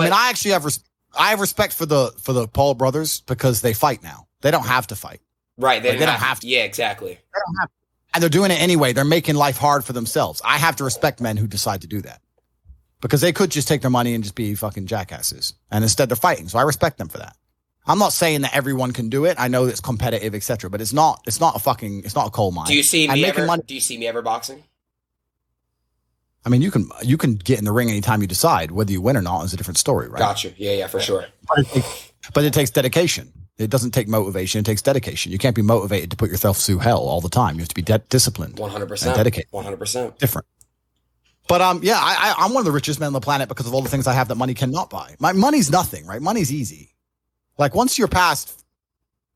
I mean, I actually have res- I have respect for the for the Paul brothers because they fight now. They don't have to fight. Right. They, Like, don't, they don't have, have to. Yeah, exactly. They don't have to. And they're doing it anyway. They're making life hard for themselves. I have to respect men who decide to do that. Because they could just take their money and just be fucking jackasses. And instead they're fighting. So I respect them for that. I'm not saying that everyone can do it. I know it's competitive, etc. But it's not it's not a fucking it's not a coal mine. Do you see me ever? money- Do you see me ever boxing? I mean you can you can get in the ring anytime you decide. Whether you win or not is a different story, right? Gotcha. Yeah, yeah, for sure. But it, takes, but it takes dedication. It doesn't take motivation. It takes dedication. You can't be motivated to put yourself through hell all the time. You have to be de- disciplined. One hundred And percent. dedicated. One hundred percent. Different. But um, yeah, I, I, I'm one of the richest men on the planet because of all the things I have that money cannot buy. My money's nothing, right? Money's easy. Like once you're past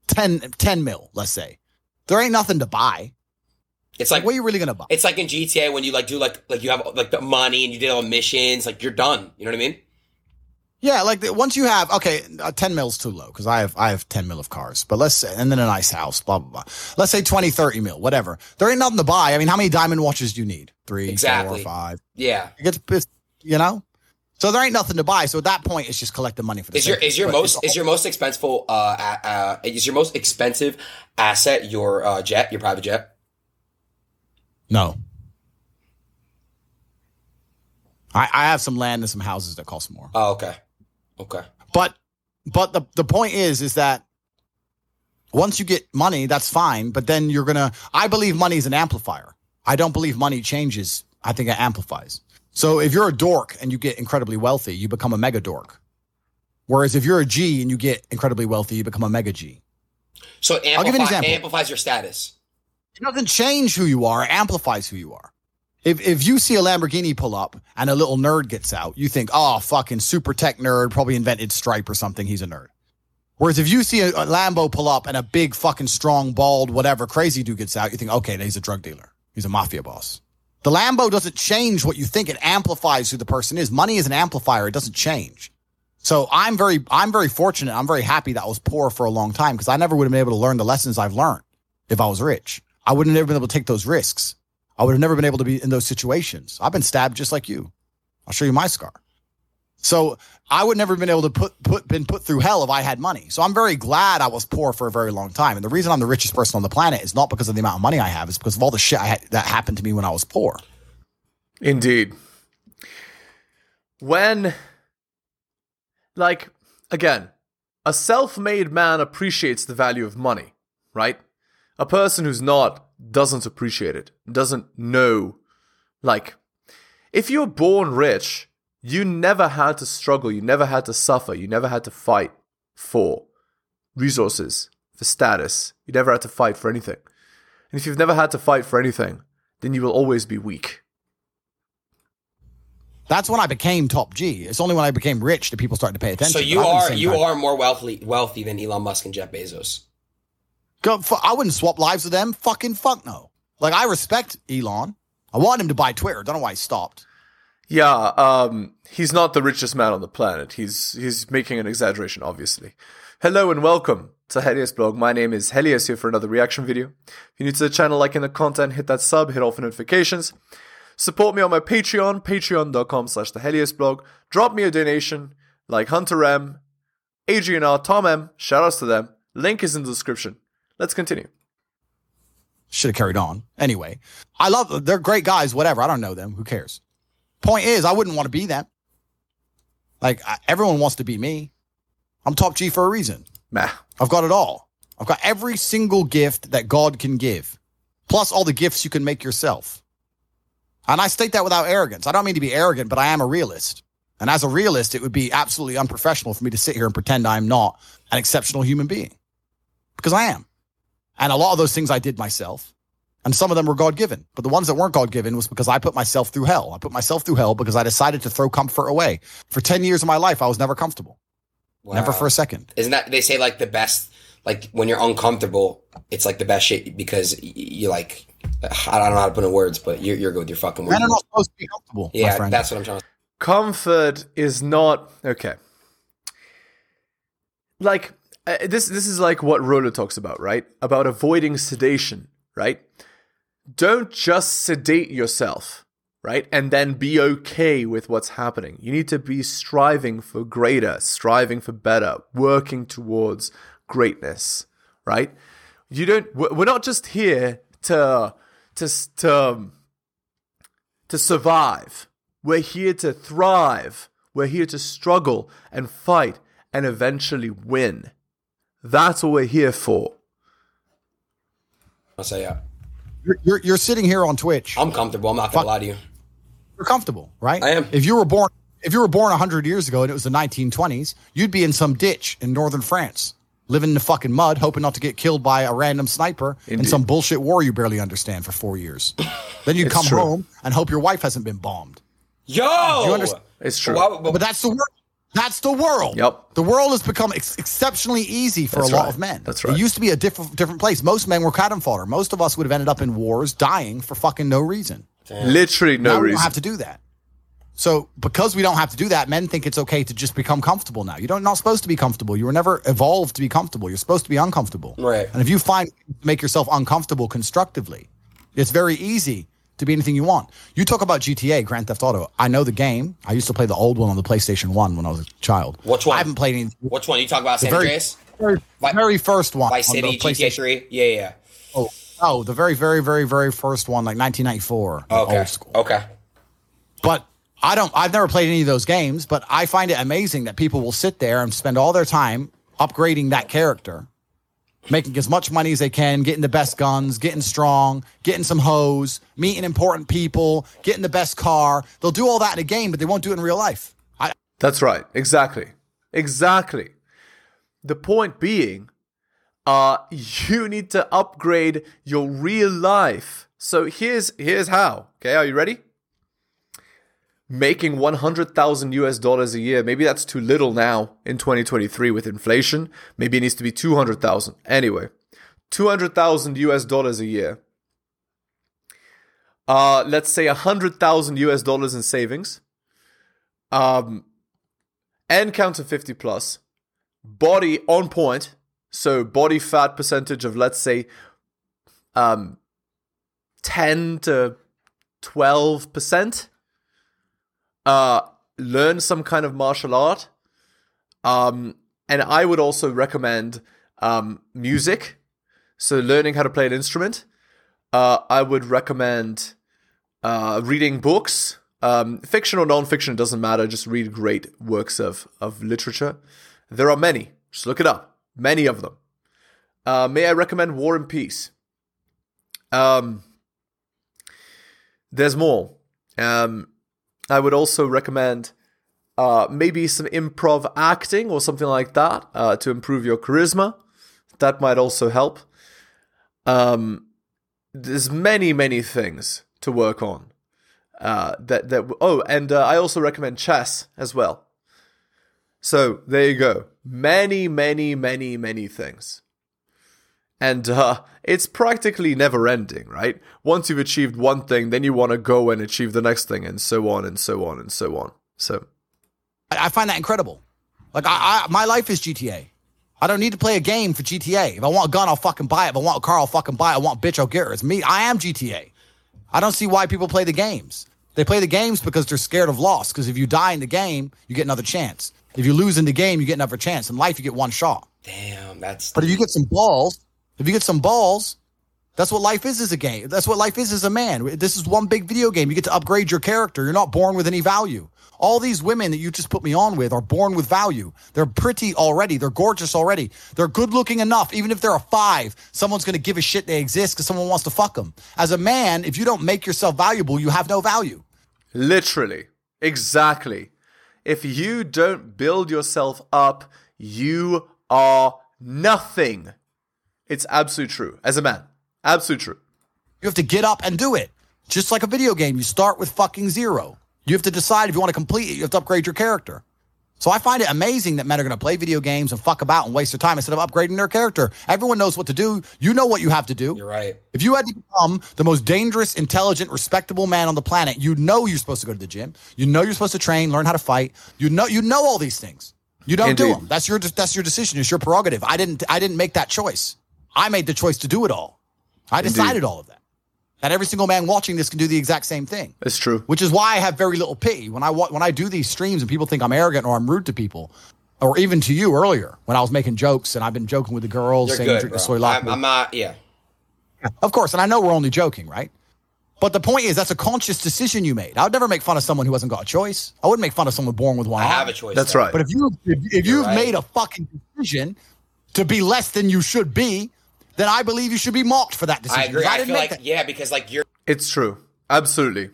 10, 10 mil, let's say, there ain't nothing to buy. It's Like, like what are you really gonna buy? it's like in GTA when you like do like like you have like the money and you did all the missions. Like you're done. You know what I mean? Yeah, like the, once you have okay, uh, ten mil's too low because I have I have ten mil of cars, but let's say and then a nice house, blah blah blah. Let's say 20, 30 mil, whatever. There ain't nothing to buy. I mean, how many diamond watches do you need? Three, Exactly. four, five. Yeah. It gets pissed, you know. So there ain't nothing to buy. So at that point, it's just collecting money for the. Is your is your But most is your most expensive uh uh is your most expensive asset your uh jet your private jet? No. I, I have some land and some houses that cost more. Oh, okay. Okay. But but the the point is is that once you get money, that's fine. But then you're gonna. I believe money is an amplifier. I don't believe money changes. I think it amplifies. So if you're a dork and you get incredibly wealthy, you become a mega dork. Whereas if you're a G and you get incredibly wealthy, you become a mega G. So it I'll give an amplify, example. amplifies your status. It doesn't change who you are, it amplifies who you are. If if you see a Lamborghini pull up and a little nerd gets out, you think, oh, fucking super tech nerd, probably invented Stripe or something. He's a nerd. Whereas if you see a, a Lambo pull up and a big fucking strong, bald, whatever crazy dude gets out, you think, okay, he's a drug dealer. He's a mafia boss. The Lambo doesn't change what you think. It amplifies who the person is. Money is an amplifier. It doesn't change. So I'm very, I'm very fortunate. I'm very happy that I was poor for a long time because I never would have been able to learn the lessons I've learned if I was rich. I would have never been able to take those risks. I would have never been able to be in those situations. I've been stabbed just like you. I'll show you my scar. So I would never have been able to put put been put through hell if I had money. So I'm very glad I was poor for a very long time. And the reason I'm the richest person on the planet is not because of the amount of money I have, it's because of all the shit had, that happened to me when I was poor. Indeed. When, like, again, a self made man appreciates the value of money, right? A person who's not doesn't appreciate it, doesn't know. Like, if you're born rich, you never had to struggle, you never had to suffer, you never had to fight for resources, for status. You never had to fight for anything. And if you've never had to fight for anything, then you will always be weak. That's when I became top G. It's only when I became rich that people started to pay attention. So you I wasn't the are you time. are more wealthy wealthy than Elon Musk and Jeff Bezos. Go, I wouldn't swap lives with them. Fucking fuck no. Like I respect Elon. I want him to buy Twitter. Don't know why he stopped. Yeah, um, he's not the richest man on the planet. He's he's making an exaggeration, obviously. Hello and welcome to Helios Blog. My name is Helios here for another reaction video. If you're new to the channel, liking the content, hit that sub, hit all the notifications. Support me on my Patreon, patreon.com slash the Helios Blog. Drop me a donation, like Hunter M, Adrian R, Tom M, shoutouts to them. Link is in the description. Let's continue. Should have carried on. Anyway, I love. They're great guys. Whatever. I don't know them. Who cares? Point is, I wouldn't want to be them. Like I, everyone wants to be me. I'm top G for a reason. Meh. I've got it all. I've got every single gift that God can give, plus all the gifts you can make yourself. And I state that without arrogance. I don't mean to be arrogant, but I am a realist. And as a realist, it would be absolutely unprofessional for me to sit here and pretend I'm not an exceptional human being because I am. And a lot of those things I did myself. And some of them were God given. But the ones that weren't God given was because I put myself through hell. I put myself through hell because I decided to throw comfort away. For 10 years of my life, I was never comfortable. Never for a second. Isn't that they say like the best like when you're uncomfortable, it's like the best shit because y- you like I don't know how to put in words, but you're you're good with your fucking words. Men are not supposed to be comfortable. my yeah, friend. that's what I'm trying to. comfort is not okay like uh, this this is like what Rollo talks about right about avoiding sedation right don't just sedate yourself right? And then be okay with what's happening. You need to be striving for greater, striving for better, working towards greatness, right? You don't, we're not just here to, to, to, to survive. We're here to thrive. We're here to struggle and fight and eventually win. That's what we're here for. I'll say yeah. You're, you're, you're sitting here on Twitch. I'm comfortable. I'm not gonna lie to you. You're comfortable, right? I am. If you were born, if you were born 100 years ago and it was the 1920s, you'd be in some ditch in northern France, living in the fucking mud, hoping not to get killed by a random sniper in some bullshit war you barely understand for four years. then you'd come true. home and hope your wife hasn't been bombed. Yo, Do you understand? It's true. Why- but- But that's the world. That's the world. Yep. The world has become ex- exceptionally easy for That's a lot of men. That's right. It used to be a different different place. Most men were cannon fodder. Most of us would have ended up in wars, dying for fucking no reason. Literally no now we reason. don't have to do that. So because we don't have to do that, men think it's okay to just become comfortable now. You don't not supposed to be comfortable. You were never evolved to be comfortable. You're supposed to be uncomfortable. Right. And if you find make yourself uncomfortable constructively, it's very easy to be anything you want. You talk about GTA, Grand Theft Auto. I know the game. I used to play the old one on the PlayStation 1 when I was a child. Which one? I haven't played any Which one? You talk about San very, Andreas, very, very first one. Vice on City, GTA Three? Yeah, yeah. Oh, oh, the very, very, very, very first one, like 1994. Okay. Old school. Okay. But I don't. I've never played any of those games, but I find it amazing that people will sit there and spend all their time upgrading that character, making as much money as they can, getting the best guns, getting strong, getting some hoes, meeting important people, getting the best car. They'll do all that in a game, but they won't do it in real life. I, That's right. Exactly. Exactly. The point being, uh, you need to upgrade your real life. So here's here's how. Okay, are you ready? Making 100,000 US dollars a year. Maybe that's too little now in 2023 with inflation. Maybe it needs to be 200,000. Anyway, 200,000 US dollars a year. Uh, let's say 100,000 US dollars in savings. Um, and counter 50 plus, body on point, so body fat percentage of let's say um 10 to 12%. Uh learn some kind of martial art. Um and I would also recommend um music. So learning how to play an instrument. Uh I would recommend uh, reading books, um, fiction or non-fiction, it doesn't matter. Just read great works of of literature. There are many. Just look it up. Many of them. Uh, may I recommend War and Peace? Um, there's more. Um, I would also recommend uh, maybe some improv acting or something like that uh, to improve your charisma. That might also help. Um, there's many many things to work on uh that that oh and uh, i also recommend chess as well so there you go many many many many things and uh it's practically never ending right once you've achieved one thing then you want to go and achieve the next thing and so on and so on and so on so I find that incredible. Like I, I, my life is GTA. I don't need to play a game for GTA. If I want a gun, I'll fucking buy it. If I want a car, I'll fucking buy it. I want a bitch, I'll get her. It's me. I am GTA. I don't see why people play the games. They play the games because they're scared of loss. Because if you die in the game, you get another chance. If you lose in the game, you get another chance. In life, you get one shot. Damn, that's. But if you get some balls, if you get some balls, that's what life is as a game. That's what life is as a man. This is one big video game. You get to upgrade your character. You're not born with any value. All these women that you just put me on with are born with value. They're pretty already. They're gorgeous already. They're good looking enough. Even if they're a five, someone's going to give a shit they exist because someone wants to fuck them. As a man, if you don't make yourself valuable, you have no value. Literally. Exactly. If you don't build yourself up, you are nothing. It's absolute true. As a man. Absolute true. You have to get up and do it. Just like a video game, you start with fucking zero. You have to decide if you want to complete it. You have to upgrade your character. So I find it amazing that men are going to play video games and fuck about and waste their time instead of upgrading their character. Everyone knows what to do. You know what you have to do. You're right. If you had to become the most dangerous, intelligent, respectable man on the planet, you know you're supposed to go to the gym. You know you're supposed to train, learn how to fight. You know you know all these things. You don't do them. That's your that's your decision. It's your prerogative. I didn't I didn't make that choice. I made the choice to do it all. I decided all of that. that every single man watching this can do the exact same thing. It's true. Which is why I have very little pity when I when I do these streams and people think I'm arrogant or I'm rude to people, or even to you earlier when I was making jokes and I've been joking with the girls You're saying good, drink bro. the soy latte. I'm, I'm not. Yeah. Of course, and I know we're only joking, right? But the point is, that's a conscious decision you made. I would never make fun of someone who hasn't got a choice. I wouldn't make fun of someone born with one I arm. have a choice. That's though. right. But if you if, if You're you've right. made a fucking decision to be less than you should be, then I believe you should be mocked for that decision. I agree. 'Cause I, didn't feel make like that. yeah, because like you're It's true. Absolutely.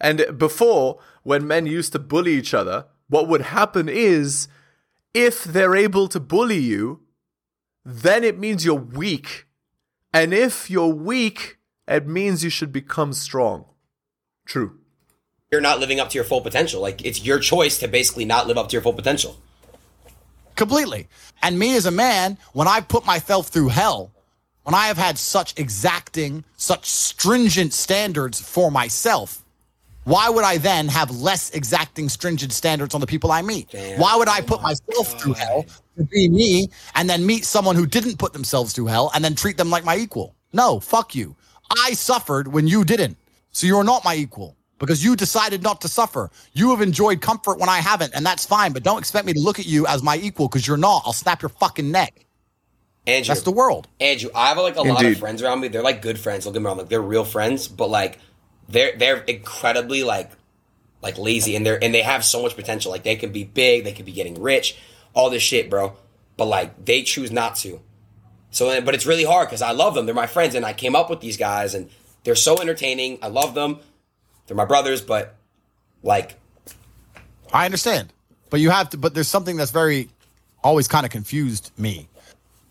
And before, when men used to bully each other, what would happen is if they're able to bully you, then it means you're weak. And if you're weak, it means you should become strong. True. you're not living up to your full potential. Like it's your choice to basically not live up to your full potential. completely. And me as a man, when I put myself through hell, when I have had such exacting, such stringent standards for myself, why would I then have less exacting, stringent standards on the people I meet? Damn. Why would I put myself through hell to be me and then meet someone who didn't put themselves through hell and then treat them like my equal? No, fuck you. I suffered when you didn't. So you're not my equal because you decided not to suffer. You have enjoyed comfort when I haven't, and that's fine, but don't expect me to look at you as my equal because you're not. I'll snap your fucking neck. Andrew, That's the world. Andrew, I have like a lot of friends around me. They're like good friends. Don't get me wrong. Like they're real friends, but like they're they're incredibly like like lazy and they're and they have so much potential. Like they could be big, they could be getting rich, all this shit, bro. But like they choose not to. So, but it's really hard because I love them. They're my friends, and I came up with these guys, and they're so entertaining. I love them. They're my brothers, but like I understand. But you have to, but there's something that's very always kind of confused me.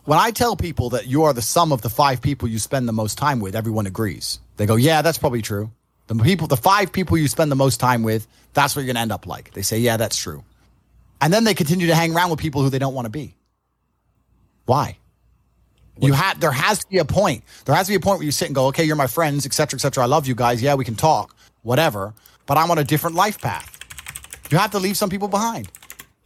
When I tell people that you are the sum of the five people you spend the most time with, everyone agrees. They go, yeah, that's probably true. The people, the five people you spend the most time with, that's what you're going to end up like. They say, yeah, that's true. And then they continue to hang around with people who they don't want to be. Why? You have there has to be a point. There has to be a point where you sit and go, okay, you're my friends, et cetera, et cetera. I love you guys. Yeah, we can talk, whatever. But I'm on a different life path. You have to leave some people behind.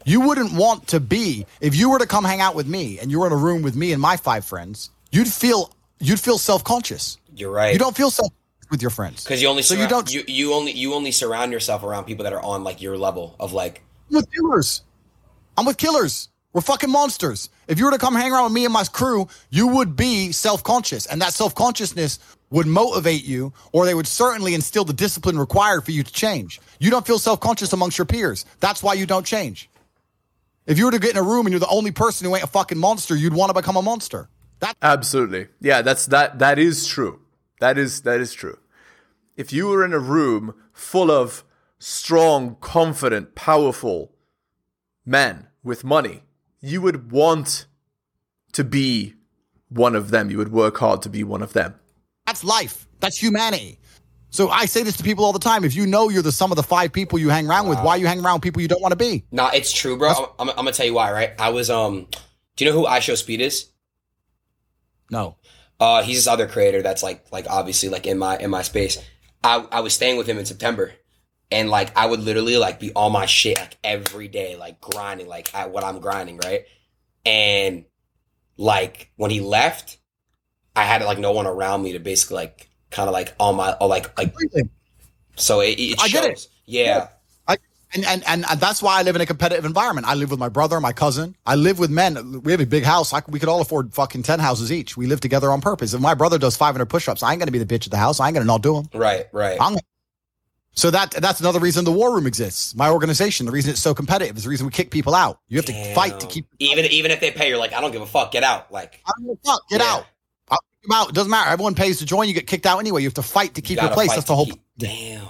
You wouldn't want to be if you were to come hang out with me and you were in a room with me and my five friends. You'd feel you'd feel self conscious. you're right. You don't feel self with your friends because you only so you surround- don't you, you only you only surround yourself around people that are on like your level of like I'm with killers. I'm with killers. We're fucking monsters. If you were to come hang around with me and my crew, you would be self conscious. And that self consciousness would motivate you, or they would certainly instill the discipline required for you to change. You don't feel self conscious amongst your peers. That's why you don't change. If you were to get in a room and you're the only person who ain't a fucking monster, you'd want to become a monster. That Absolutely. Yeah, that's that that is true. That is that is true. If you were in a room full of strong, confident, powerful men with money, you would want to be one of them. You would work hard to be one of them. that's life. That's humanity. So I say this to people all the time. If you know you're the sum of the five people you hang around with, why you hang around people you don't want to be? Nah, it's true, bro. I'm, I'm, I'm gonna tell you why, right? I was um, do you know who IShowSpeed is? No. Uh, he's this other creator that's like like obviously like in my in my space. I I was staying with him in September, and like I would literally like be on my shit like every day, like grinding, like at what I'm grinding, right? And like when he left, I had like no one around me to basically like kind of like on my or like like so it, it I get it. Yeah. I, and, and and that's why I live in a competitive environment. I live with my brother, my cousin. I live with men. We have a big house. I, we could all afford fucking ten houses each. We live together on purpose. If my brother does five hundred push-ups, I ain't gonna be the bitch at the house. I ain't gonna not do them. Right. Right. I'm, so that that's another reason the war room exists. My organization. The reason it's so competitive is the reason we kick people out. You have to fight to keep. even even if they pay, you're like I don't give a fuck. Get out. Like I don't give a fuck. Get Yeah. out. I'll out. It doesn't matter. Everyone pays to join. You get kicked out anyway. You have to fight to keep you your place. That's the whole. keep- Damn.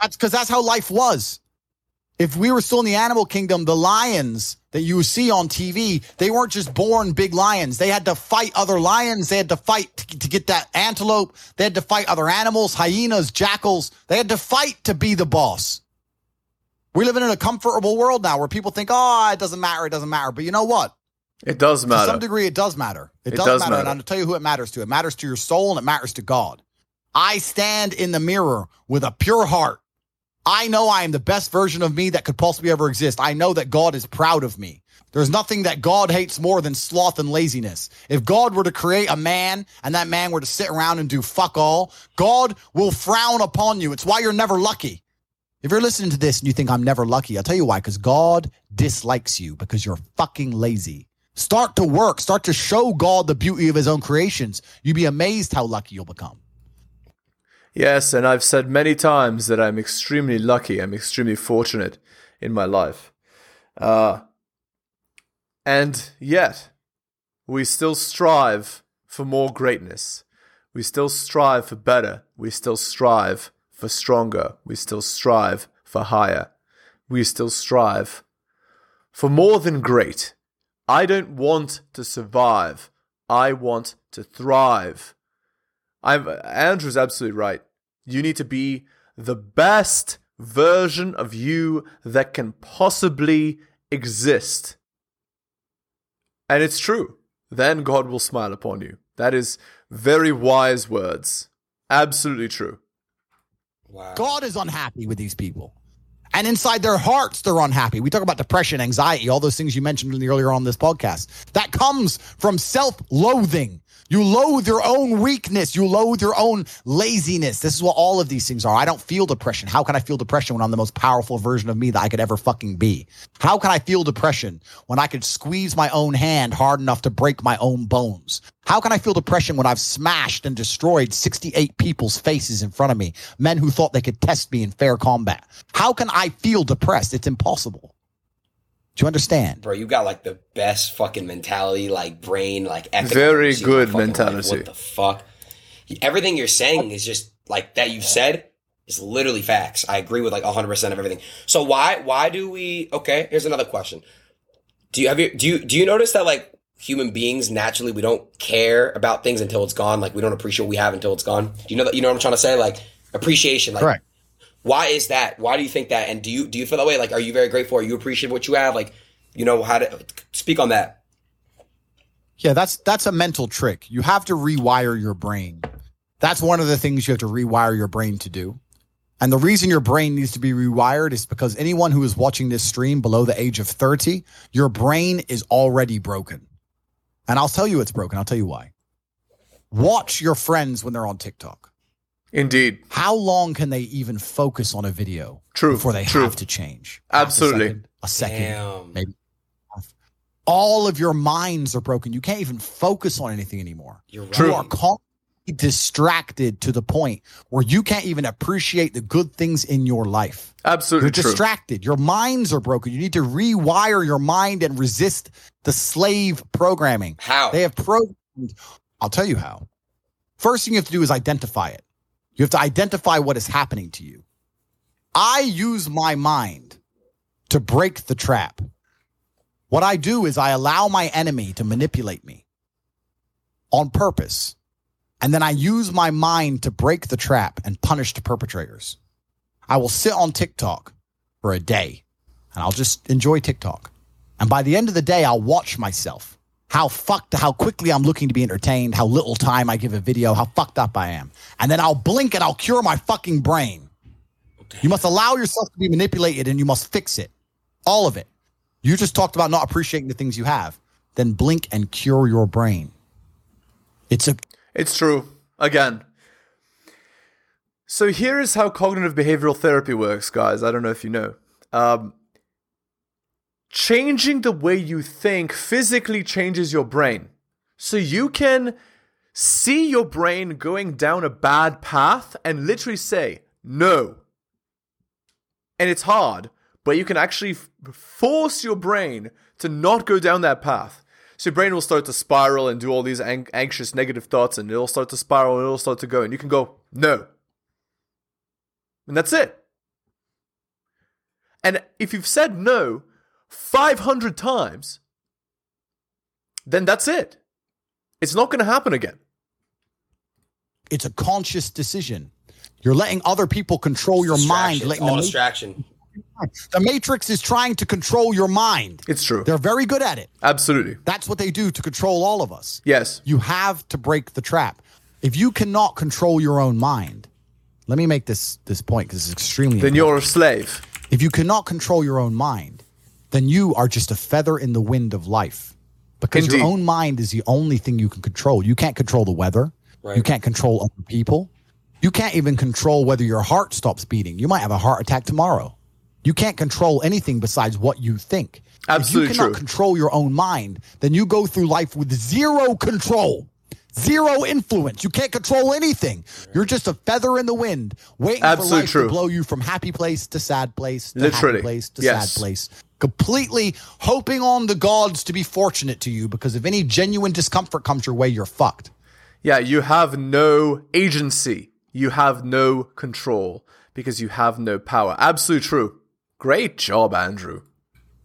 That's because that's how life was. If we were still in the animal kingdom, the lions that you see on TV, they weren't just born big lions. They had to fight other lions. They had to fight to, to get that antelope. They had to fight other animals, hyenas, jackals. They had to fight to be the boss. We're living in a comfortable world now where people think, oh, it doesn't matter. It doesn't matter. But you know what? It does matter. To some degree, it does matter. It, It does, does matter. And matter. I'll tell you who it matters to. It matters to your soul and it matters to God. I stand in the mirror with a pure heart. I know I am the best version of me that could possibly ever exist. I know that God is proud of me. There's nothing that God hates more than sloth and laziness. If God were to create a man and that man were to sit around and do fuck all, God will frown upon you. It's why you're never lucky. If you're listening to this and you think I'm never lucky, I'll tell you why, because God dislikes you because you're fucking lazy. Start to work, start to show God the beauty of his own creations. You'd be amazed how lucky you'll become. Yes, and I've said many times that I'm extremely lucky, I'm extremely fortunate in my life. Uh, and yet, we still strive for more greatness. We still strive for better. We still strive for stronger. We still strive for higher. We still strive for more than great. I don't want to survive. I want to thrive. I'm Andrew's absolutely right. You need to be the best version of you that can possibly exist. And it's true. Then God will smile upon you. That is very wise words. Absolutely true. Wow. God is unhappy with these people. And inside their hearts, they're unhappy. We talk about depression, anxiety, all those things you mentioned earlier on this podcast. That comes from self loathing. You loathe your own weakness. You loathe your own laziness. This is what all of these things are. I don't feel depression. How can I feel depression when I'm the most powerful version of me that I could ever fucking be? How can I feel depression when I could squeeze my own hand hard enough to break my own bones? How can I feel depression when I've smashed and destroyed 68 people's faces in front of me, men who thought they could test me in fair combat? How can I feel depressed? It's impossible. Do you understand? Bro, you got like the best fucking mentality, like brain, like epic Very energy good fucking life. mentality. What the fuck? Everything you're saying is just like that you said is literally facts. I agree with like 100% of everything. So why why do we Okay, here's another question. Do you have you do you do you notice that like human beings naturally we don't care about things until it's gone, like we don't appreciate what we have until it's gone? Do you know that you know what I'm trying to say? Like appreciation like Correct. Why is that? Why do you think that? And do you do you feel that way? Like, are you very grateful? Are you appreciate what you have? Like, you know how to speak on that. Yeah, that's that's a mental trick. You have to rewire your brain. That's one of the things you have to rewire your brain to do. And the reason your brain needs to be rewired is because anyone who is watching this stream below the age of 30, your brain is already broken. And I'll tell you it's broken. I'll tell you why. Watch your friends when they're on TikTok. Indeed. How long can they even focus on a video True, before they true. have to change? Half a Absolutely. second, A second, Damn. maybe. All of your minds are broken. You can't even focus on anything anymore. You're right. True. You are constantly distracted to the point where you can't even appreciate the good things in your life. Absolutely You're true. distracted. Your minds are broken. You need to rewire your mind and resist the slave programming. How? They have programmed. I'll tell you how. First thing you have to do is identify it. You have to identify what is happening to you. I use my mind to break the trap. What I do is I allow my enemy to manipulate me on purpose. And then I use my mind to break the trap and punish the perpetrators. I will sit on TikTok for a day and I'll just enjoy TikTok. And by the end of the day, I'll watch myself. How fucked, how quickly I'm looking to be entertained, how little time I give a video, how fucked up I am. And then I'll blink and I'll cure my fucking brain. You must allow yourself to be manipulated and you must fix it. All of it. You just talked about not appreciating the things you have. Then blink and cure your brain. It's a It's true. Again. So here is how cognitive behavioral therapy works, guys. I don't know if you know. Um, changing the way you think physically changes your brain. So you can see your brain going down a bad path and literally say, no. And it's hard, but you can actually f- force your brain to not go down that path. So your brain will start to spiral and do all these ang- anxious negative thoughts and it'll start to spiral and it'll start to go and you can go, no. And that's it. And if you've said no 500 times, then that's it. It's not going to happen again. it's a conscious decision. You're letting other people control your mind. Distraction. It's Letting all the, distraction. matrix, the matrix is trying to control your mind. It's true. They're very good at it. Absolutely. That's what they do to control all of us. Yes. You have to break the trap. If you cannot control your own mind, let me make this this point because it's extremely Then important. you're a slave. if you cannot control your own mind, then you are just a feather in the wind of life. Because Indeed. your own mind is the only thing you can control. You can't control the weather. Right. You can't control other people. You can't even control whether your heart stops beating. You might have a heart attack tomorrow. You can't control anything besides what you think. Absolutely if you cannot true. control your own mind, then you go through life with zero control, zero influence. You can't control anything. You're just a feather in the wind, waiting Absolutely for life true. to blow you from happy place to sad place to Literally. happy place to Yes. sad place. Completely hoping on the gods to be fortunate to you because if any genuine discomfort comes your way, you're fucked. Yeah, you have no agency. You have no control because you have no power. Absolutely true. Great job, Andrew.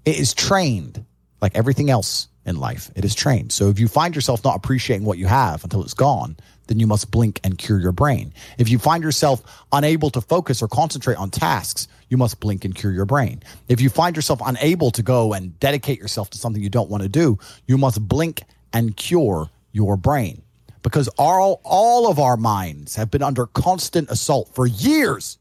it is trained like everything else in life. It is trained. So if you find yourself not appreciating what you have until it's gone then you must blink and cure your brain. If you find yourself unable to focus or concentrate on tasks you must blink and cure your brain. If you find yourself unable to go and dedicate yourself to something you don't want to do you must blink and cure your brain. Because all, all of our minds have been under constant assault for years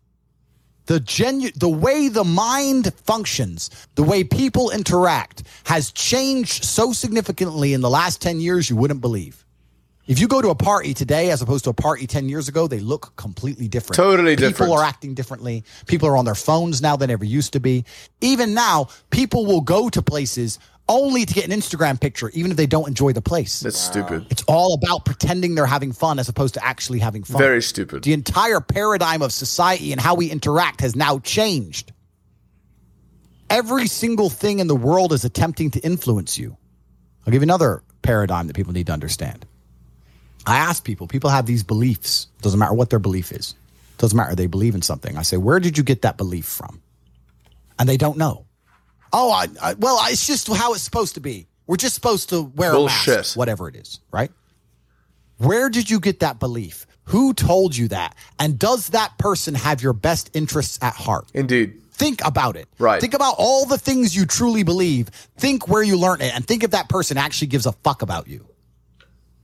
the genu- the way the mind functions, the way people interact has changed so significantly in the last 10 years you wouldn't believe. If you go to a party today as opposed to a party 10 years ago, they look completely different. Totally people different. People are acting differently. People are on their phones now than ever used to be. Even now, people will go to places only to get an Instagram picture even if they don't enjoy the place. That's stupid. It's all about pretending they're having fun as opposed to actually having fun. Very stupid. The entire paradigm of society and how we interact has now changed. Every single thing in the world is attempting to influence you. I'll give you another paradigm that people need to understand. I ask people, people have these beliefs. Doesn't matter what their belief is. Doesn't matter they believe in something. I say, where did you get that belief from? And they don't know. Oh, I, I well, it's just how it's supposed to be. We're just supposed to wear a mask, whatever it is, right? Where did you get that belief? Who told you that? And does that person have your best interests at heart? Indeed. Think about it. Right. Think about all the things you truly believe. Think where you learned it and think if that person actually gives a fuck about you.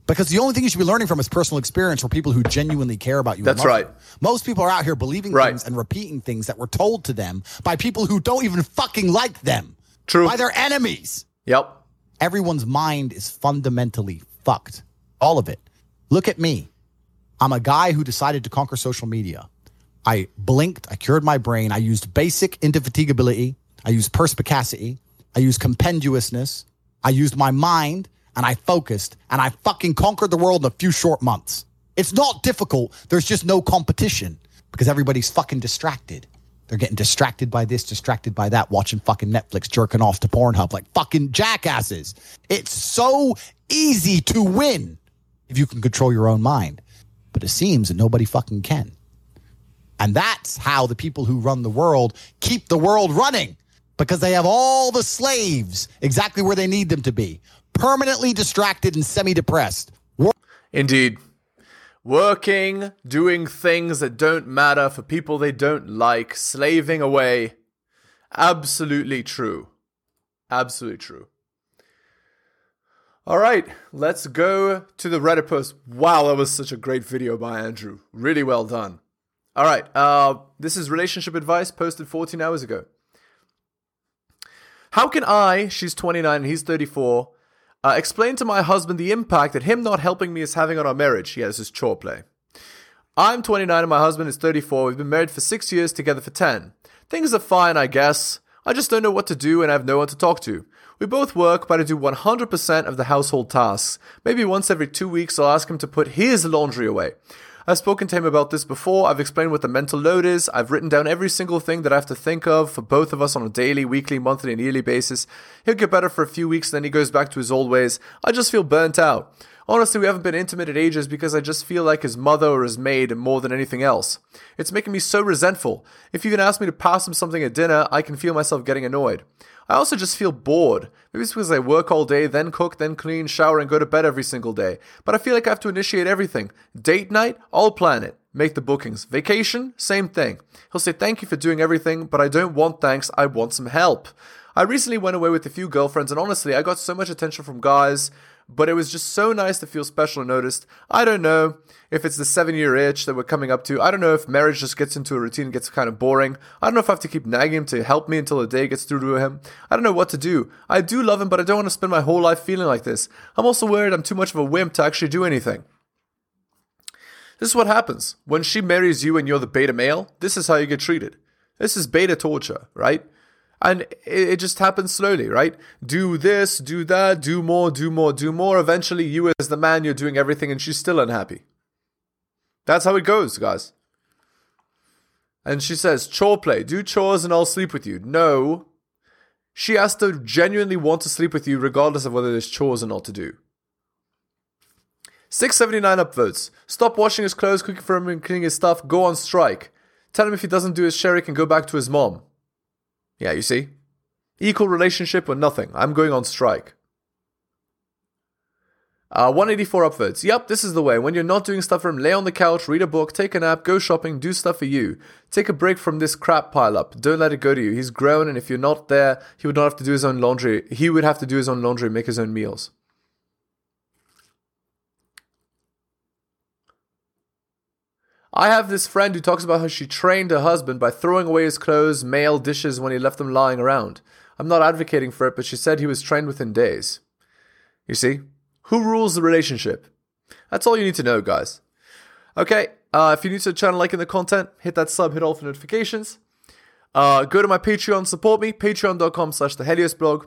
Because the only thing you should be learning from is personal experience for people who genuinely care about you. That's right. you. Most people are out here believing Right. things and repeating things that were told to them by people who don't even fucking like them. True. By their enemies. Yep. Everyone's mind is fundamentally fucked. All of it. Look at me. I'm a guy who decided to conquer social media. I blinked, I cured my brain, I used basic indefatigability, I used perspicacity, I used compendiousness, I used my mind, and I focused, and I fucking conquered the world in a few short months. It's not difficult, there's just no competition because everybody's fucking distracted. They're getting distracted by this, distracted by that, watching fucking Netflix, jerking off to Pornhub like fucking jackasses. It's so easy to win if you can control your own mind. But it seems that nobody fucking can. And that's how the people who run the world keep the world running because they have all the slaves exactly where they need them to be, permanently distracted and semi depressed. Indeed. Working, doing things that don't matter for people they don't like, slaving away. Absolutely true. Absolutely true. All right, let's go to the Reddit post. Wow, that was such a great video by Andrew. Really well done. All right, uh, this is relationship advice posted 14 hours ago. How can I, she's 29 and he's 34, uh, explain to my husband the impact that him not helping me is having on our marriage? Yeah, this is chore play. I'm 29 and my husband is 34. We've been married for six years, together for 10. Things are fine, I guess. I just don't know what to do and I have no one to talk to. We both work, but I do 100% of the household tasks. Maybe once every two weeks, I'll ask him to put his laundry away. I've spoken to him about this before. I've explained what the mental load is. I've written down every single thing that I have to think of for both of us on a daily, weekly, monthly, and yearly basis. He'll get better for a few weeks, and then he goes back to his old ways. I just feel burnt out. Honestly, we haven't been intimate in ages because I just feel like his mother or his maid more than anything else. It's making me so resentful. If you even ask me to pass him something at dinner, I can feel myself getting annoyed. I also just feel bored. Maybe it's because I work all day, then cook, then clean, shower, and go to bed every single day. But I feel like I have to initiate everything. Date night, I'll plan it. Make the bookings. Vacation, same thing. He'll say thank you for doing everything, but I don't want thanks, I want some help. I recently went away with a few girlfriends, and honestly, I got so much attention from guys, but it was just so nice to feel special and noticed. I don't know if it's the seven year itch that we're coming up to. I don't know if marriage just gets into a routine and gets kind of boring. I don't know if I have to keep nagging him to help me until the day gets through to him. I don't know what to do. I do love him, but I don't want to spend my whole life feeling like this. I'm also worried I'm too much of a wimp to actually do anything. This is what happens. When she marries you and you're the beta male, this is how you get treated. This is beta torture, right? And it, it just happens slowly, right? Do this, do that, do more, do more, do more. Eventually, you as the man, you're doing everything and she's still unhappy. That's how it goes, guys. And she says, chore play, do chores and I'll sleep with you. No. She has to genuinely want to sleep with you regardless of whether there's chores or not to do. 679 upvotes. Stop washing his clothes, cooking for him, and cleaning his stuff. Go on strike. Tell him if he doesn't do his sherry, he can go back to his mom. Yeah, you see? Equal relationship or nothing. I'm going on strike. Uh, 184 upvotes. Yep, this is the way. When you're not doing stuff for him, lay on the couch, read a book, take a nap, go shopping, do stuff for you. Take a break from this crap pile up. Don't let it go to you. He's grown, and if you're not there, he would not have to do his own laundry. He would have to do his own laundry, make his own meals. I have this friend who talks about how she trained her husband by throwing away his clothes, mail, dishes when he left them lying around. I'm not advocating for it, but she said he was trained within days. You see? Who rules the relationship? That's all you need to know, guys. Okay, uh, if you're new to channel, liking the content, hit that sub, hit all for notifications. Uh, go to my Patreon, support me, patreon.com slash the blog.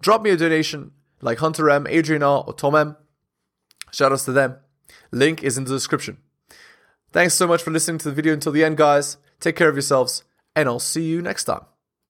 Drop me a donation, like Hunter M, Adrian R, or Tom M. Shoutouts to them. Link is in the description. Thanks so much for listening to the video until the end, guys. Take care of yourselves, and I'll see you next time.